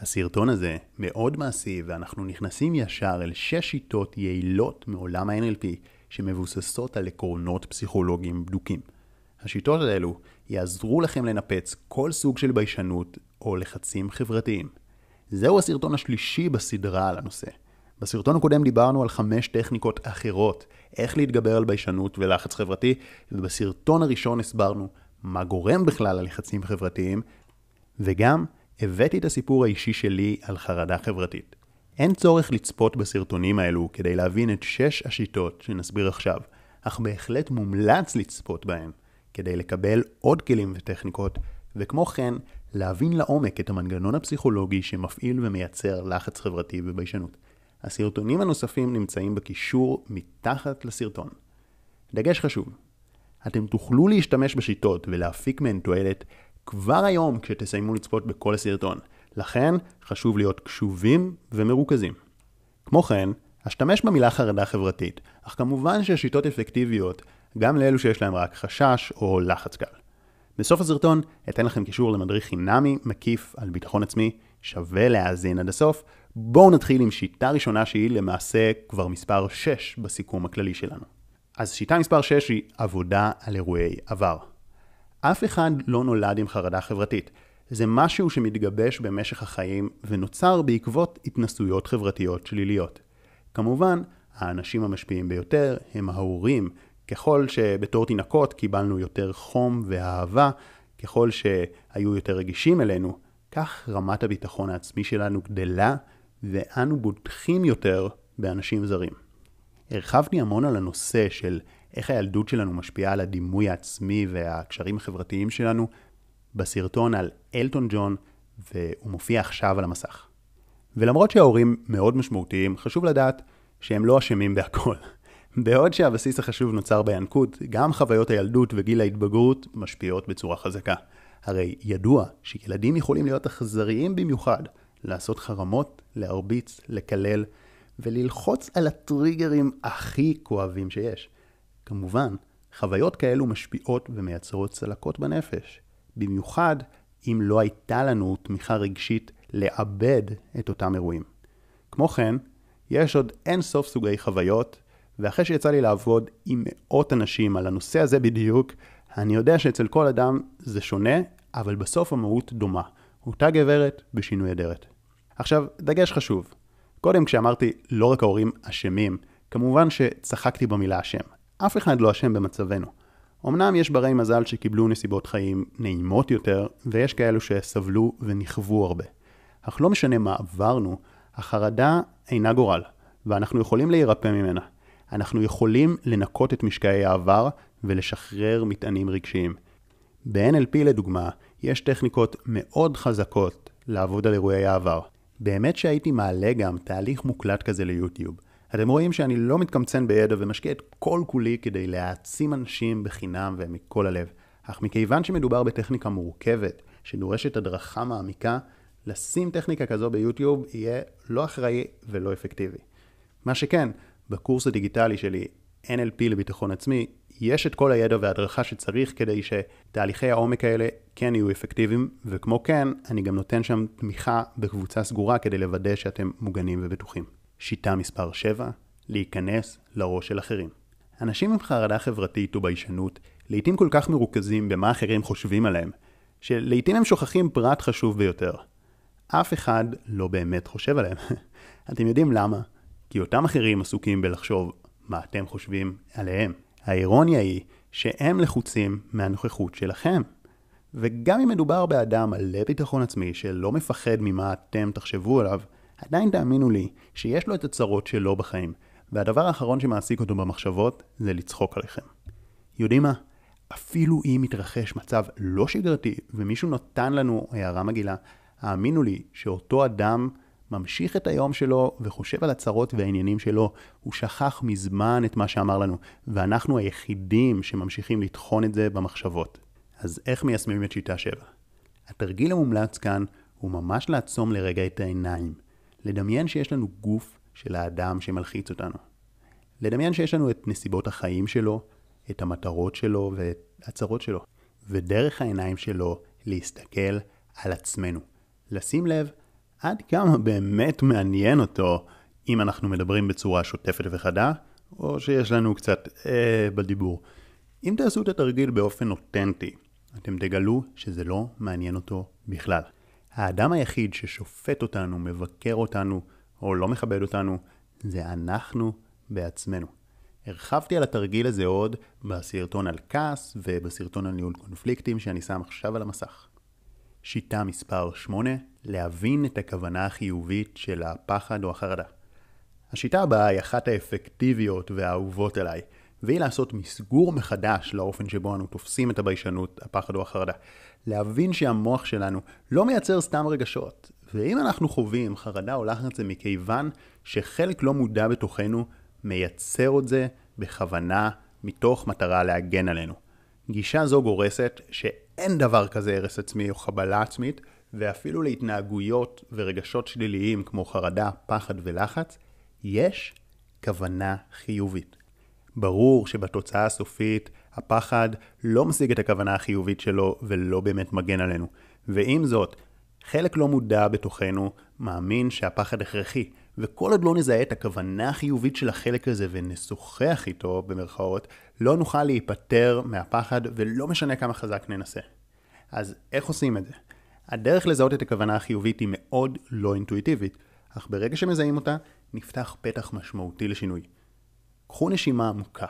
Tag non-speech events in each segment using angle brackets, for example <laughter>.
הסרטון הזה מאוד מעשי ואנחנו נכנסים ישר אל שש שיטות יעילות מעולם ה-NLP שמבוססות על עקרונות פסיכולוגיים בדוקים. השיטות האלו יעזרו לכם לנפץ כל סוג של ביישנות או לחצים חברתיים. זהו הסרטון השלישי בסדרה על הנושא. בסרטון הקודם דיברנו על חמש טכניקות אחרות, איך להתגבר על ביישנות ולחץ חברתי, ובסרטון הראשון הסברנו מה גורם בכלל ללחצים חברתיים, וגם הבאתי את הסיפור האישי שלי על חרדה חברתית. אין צורך לצפות בסרטונים האלו כדי להבין את שש השיטות שנסביר עכשיו, אך בהחלט מומלץ לצפות בהן, כדי לקבל עוד כלים וטכניקות, וכמו כן, להבין לעומק את המנגנון הפסיכולוגי שמפעיל ומייצר לחץ חברתי וביישנות. הסרטונים הנוספים נמצאים בקישור מתחת לסרטון. דגש חשוב, אתם תוכלו להשתמש בשיטות ולהפיק מהן תועלת כבר היום כשתסיימו לצפות בכל הסרטון. לכן חשוב להיות קשובים ומרוכזים. כמו כן, אשתמש במילה חרדה חברתית, אך כמובן שהשיטות אפקטיביות גם לאלו שיש להם רק חשש או לחץ קל. בסוף הסרטון אתן לכם קישור למדריך חינמי מקיף על ביטחון עצמי, שווה להאזין עד הסוף. בואו נתחיל עם שיטה ראשונה שהיא למעשה כבר מספר 6 בסיכום הכללי שלנו. אז שיטה מספר 6 היא עבודה על אירועי עבר. אף אחד לא נולד עם חרדה חברתית. זה משהו שמתגבש במשך החיים ונוצר בעקבות התנסויות חברתיות שליליות. כמובן, האנשים המשפיעים ביותר הם ההורים. ככל שבתור תינוקות קיבלנו יותר חום ואהבה, ככל שהיו יותר רגישים אלינו, כך רמת הביטחון העצמי שלנו גדלה, ואנו בוטחים יותר באנשים זרים. הרחבתי המון על הנושא של איך הילדות שלנו משפיעה על הדימוי העצמי והקשרים החברתיים שלנו בסרטון על אלטון ג'ון, והוא מופיע עכשיו על המסך. ולמרות שההורים מאוד משמעותיים, חשוב לדעת שהם לא אשמים בהכל. <laughs> בעוד שהבסיס החשוב נוצר בינקות, גם חוויות הילדות וגיל ההתבגרות משפיעות בצורה חזקה. הרי ידוע שילדים יכולים להיות אכזריים במיוחד, לעשות חרמות, להרביץ, לקלל, וללחוץ על הטריגרים הכי כואבים שיש. כמובן, חוויות כאלו משפיעות ומייצרות צלקות בנפש, במיוחד אם לא הייתה לנו תמיכה רגשית לעבד את אותם אירועים. כמו כן, יש עוד אין סוף סוגי חוויות, ואחרי שיצא לי לעבוד עם מאות אנשים על הנושא הזה בדיוק, אני יודע שאצל כל אדם זה שונה, אבל בסוף המהות דומה. אותה גברת בשינוי אדרת. עכשיו, דגש חשוב. קודם כשאמרתי לא רק ההורים אשמים, כמובן שצחקתי במילה אשם. אף אחד לא אשם במצבנו. אמנם יש ברי מזל שקיבלו נסיבות חיים נעימות יותר, ויש כאלו שסבלו ונכוו הרבה. אך לא משנה מה עברנו, החרדה אינה גורל, ואנחנו יכולים להירפא ממנה. אנחנו יכולים לנקות את משקעי העבר ולשחרר מטענים רגשיים. ב-NLP לדוגמה, יש טכניקות מאוד חזקות לעבוד על אירועי העבר. באמת שהייתי מעלה גם תהליך מוקלט כזה ליוטיוב. אתם רואים שאני לא מתקמצן בידע ומשקיע את כל כולי כדי להעצים אנשים בחינם ומכל הלב. אך מכיוון שמדובר בטכניקה מורכבת, שדורשת הדרכה מעמיקה, לשים טכניקה כזו ביוטיוב יהיה לא אחראי ולא אפקטיבי. מה שכן, בקורס הדיגיטלי שלי, NLP לביטחון עצמי, יש את כל הידע וההדרכה שצריך כדי שתהליכי העומק האלה כן יהיו אפקטיביים, וכמו כן, אני גם נותן שם תמיכה בקבוצה סגורה כדי לוודא שאתם מוגנים ובטוחים. שיטה מספר 7, להיכנס לראש של אחרים. אנשים עם חרדה חברתית וביישנות לעיתים כל כך מרוכזים במה אחרים חושבים עליהם, שלעיתים הם שוכחים פרט חשוב ביותר. אף אחד לא באמת חושב עליהם. <laughs> אתם יודעים למה? כי אותם אחרים עסוקים בלחשוב מה אתם חושבים עליהם. האירוניה היא שהם לחוצים מהנוכחות שלכם. וגם אם מדובר באדם מלא ביטחון עצמי שלא מפחד ממה אתם תחשבו עליו, עדיין תאמינו לי שיש לו את הצרות שלו בחיים, והדבר האחרון שמעסיק אותו במחשבות זה לצחוק עליכם. יודעים מה? אפילו אם מתרחש מצב לא שגרתי ומישהו נתן לנו הערה מגעילה, האמינו לי שאותו אדם ממשיך את היום שלו וחושב על הצרות והעניינים שלו, הוא שכח מזמן את מה שאמר לנו, ואנחנו היחידים שממשיכים לטחון את זה במחשבות. אז איך מיישמים את שיטה 7? התרגיל המומלץ כאן הוא ממש לעצום לרגע את העיניים, לדמיין שיש לנו גוף של האדם שמלחיץ אותנו. לדמיין שיש לנו את נסיבות החיים שלו, את המטרות שלו ואת הצרות שלו. ודרך העיניים שלו להסתכל על עצמנו. לשים לב עד כמה באמת מעניין אותו אם אנחנו מדברים בצורה שוטפת וחדה, או שיש לנו קצת אה בדיבור. אם תעשו את התרגיל באופן אותנטי, אתם תגלו שזה לא מעניין אותו בכלל. האדם היחיד ששופט אותנו, מבקר אותנו, או לא מכבד אותנו, זה אנחנו בעצמנו. הרחבתי על התרגיל הזה עוד בסרטון על כעס ובסרטון על ניהול קונפליקטים שאני שם עכשיו על המסך. שיטה מספר 8, להבין את הכוונה החיובית של הפחד או החרדה. השיטה הבאה היא אחת האפקטיביות והאהובות עליי, והיא לעשות מסגור מחדש לאופן שבו אנו תופסים את הביישנות, הפחד או החרדה. להבין שהמוח שלנו לא מייצר סתם רגשות, ואם אנחנו חווים חרדה או לחץ זה מכיוון שחלק לא מודע בתוכנו מייצר את זה בכוונה מתוך מטרה להגן עלינו. גישה זו גורסת שאין דבר כזה הרס עצמי או חבלה עצמית, ואפילו להתנהגויות ורגשות שליליים כמו חרדה, פחד ולחץ, יש כוונה חיובית. ברור שבתוצאה הסופית הפחד לא משיג את הכוונה החיובית שלו ולא באמת מגן עלינו. ועם זאת, חלק לא מודע בתוכנו מאמין שהפחד הכרחי, וכל עוד לא נזהה את הכוונה החיובית של החלק הזה ונשוחח איתו, במרכאות, לא נוכל להיפטר מהפחד ולא משנה כמה חזק ננסה. אז איך עושים את זה? הדרך לזהות את הכוונה החיובית היא מאוד לא אינטואיטיבית, אך ברגע שמזהים אותה, נפתח פתח משמעותי לשינוי. קחו נשימה עמוקה,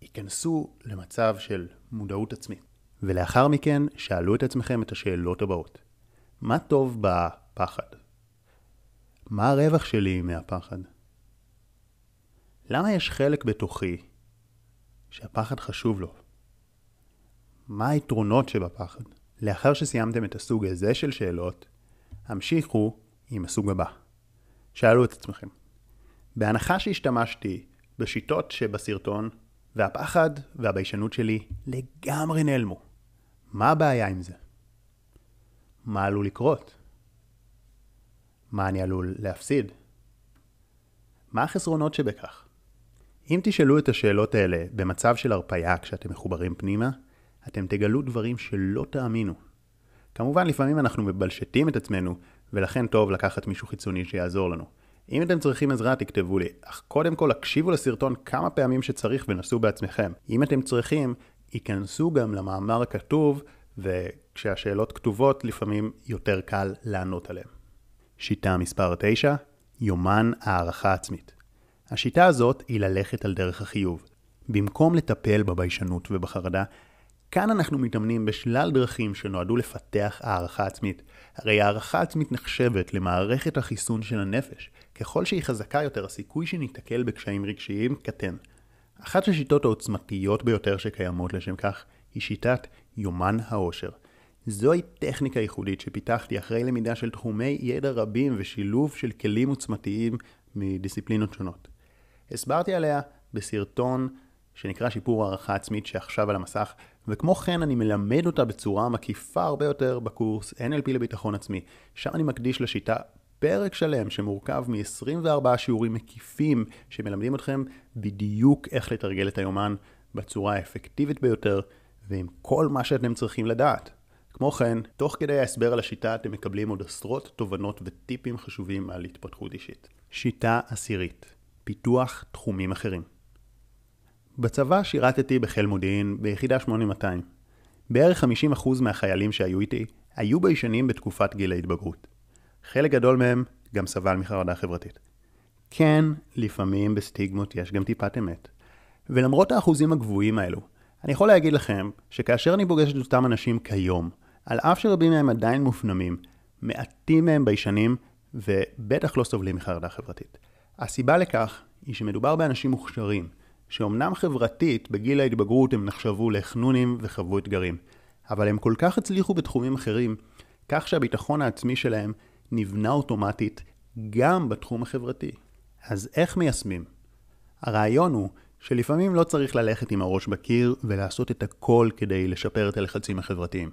היכנסו למצב של מודעות עצמית, ולאחר מכן שאלו את עצמכם את השאלות הבאות. מה טוב בפחד? מה הרווח שלי מהפחד? למה יש חלק בתוכי שהפחד חשוב לו? מה היתרונות שבפחד? לאחר שסיימתם את הסוג הזה של שאלות, המשיכו עם הסוג הבא. שאלו את עצמכם, בהנחה שהשתמשתי בשיטות שבסרטון, והפחד והביישנות שלי לגמרי נעלמו, מה הבעיה עם זה? מה עלול לקרות? מה אני עלול להפסיד? מה החסרונות שבכך? אם תשאלו את השאלות האלה במצב של הרפייה כשאתם מחוברים פנימה, אתם תגלו דברים שלא תאמינו. כמובן, לפעמים אנחנו מבלשטים את עצמנו, ולכן טוב לקחת מישהו חיצוני שיעזור לנו. אם אתם צריכים עזרה, תכתבו לי, אך קודם כל הקשיבו לסרטון כמה פעמים שצריך ונסו בעצמכם. אם אתם צריכים, היכנסו גם למאמר הכתוב, וכשהשאלות כתובות, לפעמים יותר קל לענות עליהן. שיטה מספר 9, יומן הערכה עצמית. השיטה הזאת היא ללכת על דרך החיוב. במקום לטפל בביישנות ובחרדה, כאן אנחנו מתאמנים בשלל דרכים שנועדו לפתח הערכה עצמית. הרי הערכה עצמית נחשבת למערכת החיסון של הנפש. ככל שהיא חזקה יותר, הסיכוי שניתקל בקשיים רגשיים קטן. אחת השיטות העוצמתיות ביותר שקיימות לשם כך, היא שיטת יומן העושר. זוהי טכניקה ייחודית שפיתחתי אחרי למידה של תחומי ידע רבים ושילוב של כלים עוצמתיים מדיסציפלינות שונות. הסברתי עליה בסרטון שנקרא שיפור הערכה עצמית שעכשיו על המסך, וכמו כן אני מלמד אותה בצורה מקיפה הרבה יותר בקורס NLP לביטחון עצמי, שם אני מקדיש לשיטה פרק שלם שמורכב מ-24 שיעורים מקיפים שמלמדים אתכם בדיוק איך לתרגל את היומן בצורה האפקטיבית ביותר ועם כל מה שאתם צריכים לדעת. כמו כן, תוך כדי ההסבר על השיטה אתם מקבלים עוד עשרות תובנות וטיפים חשובים על התפתחות אישית. שיטה עשירית, פיתוח תחומים אחרים. בצבא שירתתי בחיל מודיעין ביחידה 8200. בערך 50% מהחיילים שהיו איתי היו ביישנים בתקופת גיל ההתבגרות. חלק גדול מהם גם סבל מחרדה חברתית. כן, לפעמים בסטיגמות יש גם טיפת אמת. ולמרות האחוזים הגבוהים האלו, אני יכול להגיד לכם שכאשר אני פוגש את אותם אנשים כיום, על אף שרבים מהם עדיין מופנמים, מעטים מהם ביישנים ובטח לא סובלים מחרדה חברתית. הסיבה לכך היא שמדובר באנשים מוכשרים, שאומנם חברתית בגיל ההתבגרות הם נחשבו לחנונים וחוו אתגרים, אבל הם כל כך הצליחו בתחומים אחרים, כך שהביטחון העצמי שלהם נבנה אוטומטית גם בתחום החברתי. אז איך מיישמים? הרעיון הוא שלפעמים לא צריך ללכת עם הראש בקיר ולעשות את הכל כדי לשפר את הלחצים החברתיים.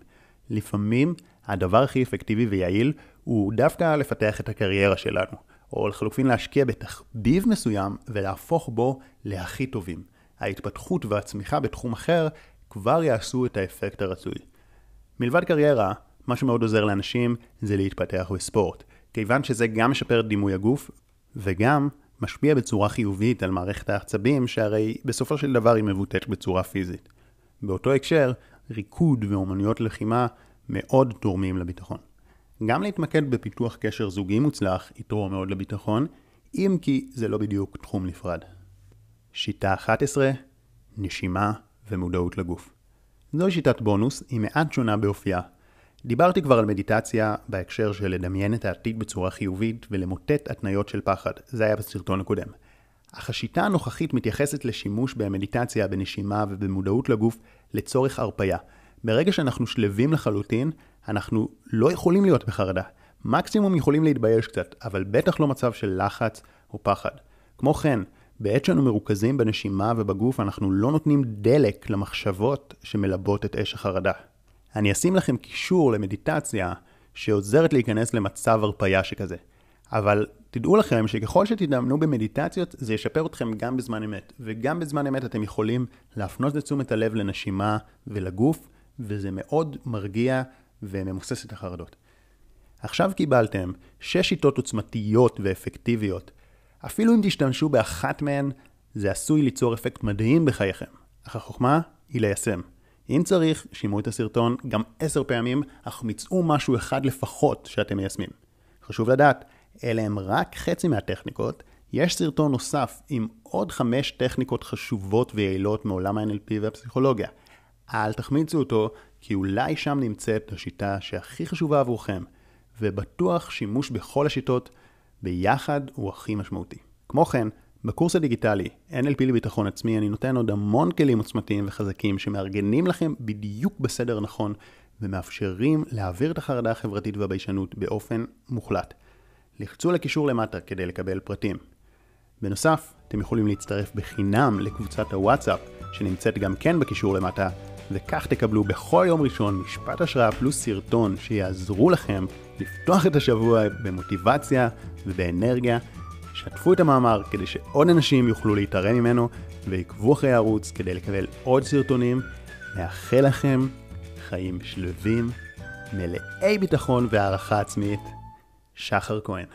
לפעמים הדבר הכי אפקטיבי ויעיל הוא דווקא לפתח את הקריירה שלנו, או לחלופין להשקיע בתחביב מסוים ולהפוך בו להכי טובים. ההתפתחות והצמיחה בתחום אחר כבר יעשו את האפקט הרצוי. מלבד קריירה, מה שמאוד עוזר לאנשים זה להתפתח בספורט. כיוון שזה גם משפר את דימוי הגוף, וגם משפיע בצורה חיובית על מערכת העצבים, שהרי בסופו של דבר היא מבוטאת בצורה פיזית. באותו הקשר, ריקוד ואומנויות לחימה מאוד תורמים לביטחון. גם להתמקד בפיתוח קשר זוגי מוצלח יתרום מאוד לביטחון, אם כי זה לא בדיוק תחום נפרד. שיטה 11, נשימה ומודעות לגוף. זוהי שיטת בונוס, היא מעט שונה באופייה. דיברתי כבר על מדיטציה בהקשר של לדמיין את העתיד בצורה חיובית ולמוטט התניות של פחד, זה היה בסרטון הקודם. אך השיטה הנוכחית מתייחסת לשימוש במדיטציה, בנשימה ובמודעות לגוף לצורך הרפייה. ברגע שאנחנו שלווים לחלוטין, אנחנו לא יכולים להיות בחרדה. מקסימום יכולים להתבייש קצת, אבל בטח לא מצב של לחץ או פחד. כמו כן, בעת שאנו מרוכזים בנשימה ובגוף, אנחנו לא נותנים דלק למחשבות שמלבות את אש החרדה. אני אשים לכם קישור למדיטציה שעוזרת להיכנס למצב הרפייה שכזה. אבל תדעו לכם שככל שתתאמנו במדיטציות, זה ישפר אתכם גם בזמן אמת. וגם בזמן אמת אתם יכולים להפנות את הלב לנשימה ולגוף, וזה מאוד מרגיע וממוסס את החרדות. עכשיו קיבלתם שש שיטות עוצמתיות ואפקטיביות. אפילו אם תשתמשו באחת מהן, זה עשוי ליצור אפקט מדהים בחייכם. אך החוכמה היא ליישם. אם צריך, שימו את הסרטון גם עשר פעמים, אך מצאו משהו אחד לפחות שאתם מיישמים. חשוב לדעת, אלה הם רק חצי מהטכניקות, יש סרטון נוסף עם עוד חמש טכניקות חשובות ויעילות מעולם ה-NLP והפסיכולוגיה. אל תחמיצו אותו, כי אולי שם נמצאת השיטה שהכי חשובה עבורכם, ובטוח שימוש בכל השיטות ביחד הוא הכי משמעותי. כמו כן, בקורס הדיגיטלי NLP לביטחון עצמי אני נותן עוד המון כלים עוצמתיים וחזקים שמארגנים לכם בדיוק בסדר נכון ומאפשרים להעביר את החרדה החברתית והביישנות באופן מוחלט. לחצו לקישור למטה כדי לקבל פרטים. בנוסף, אתם יכולים להצטרף בחינם לקבוצת הוואטסאפ שנמצאת גם כן בקישור למטה וכך תקבלו בכל יום ראשון משפט השראה פלוס סרטון שיעזרו לכם לפתוח את השבוע במוטיבציה ובאנרגיה. שתפו את המאמר כדי שעוד אנשים יוכלו להתערם ממנו ועקבו אחרי הערוץ כדי לקבל עוד סרטונים. מאחל לכם חיים שלווים, מלאי ביטחון והערכה עצמית. שחר כהן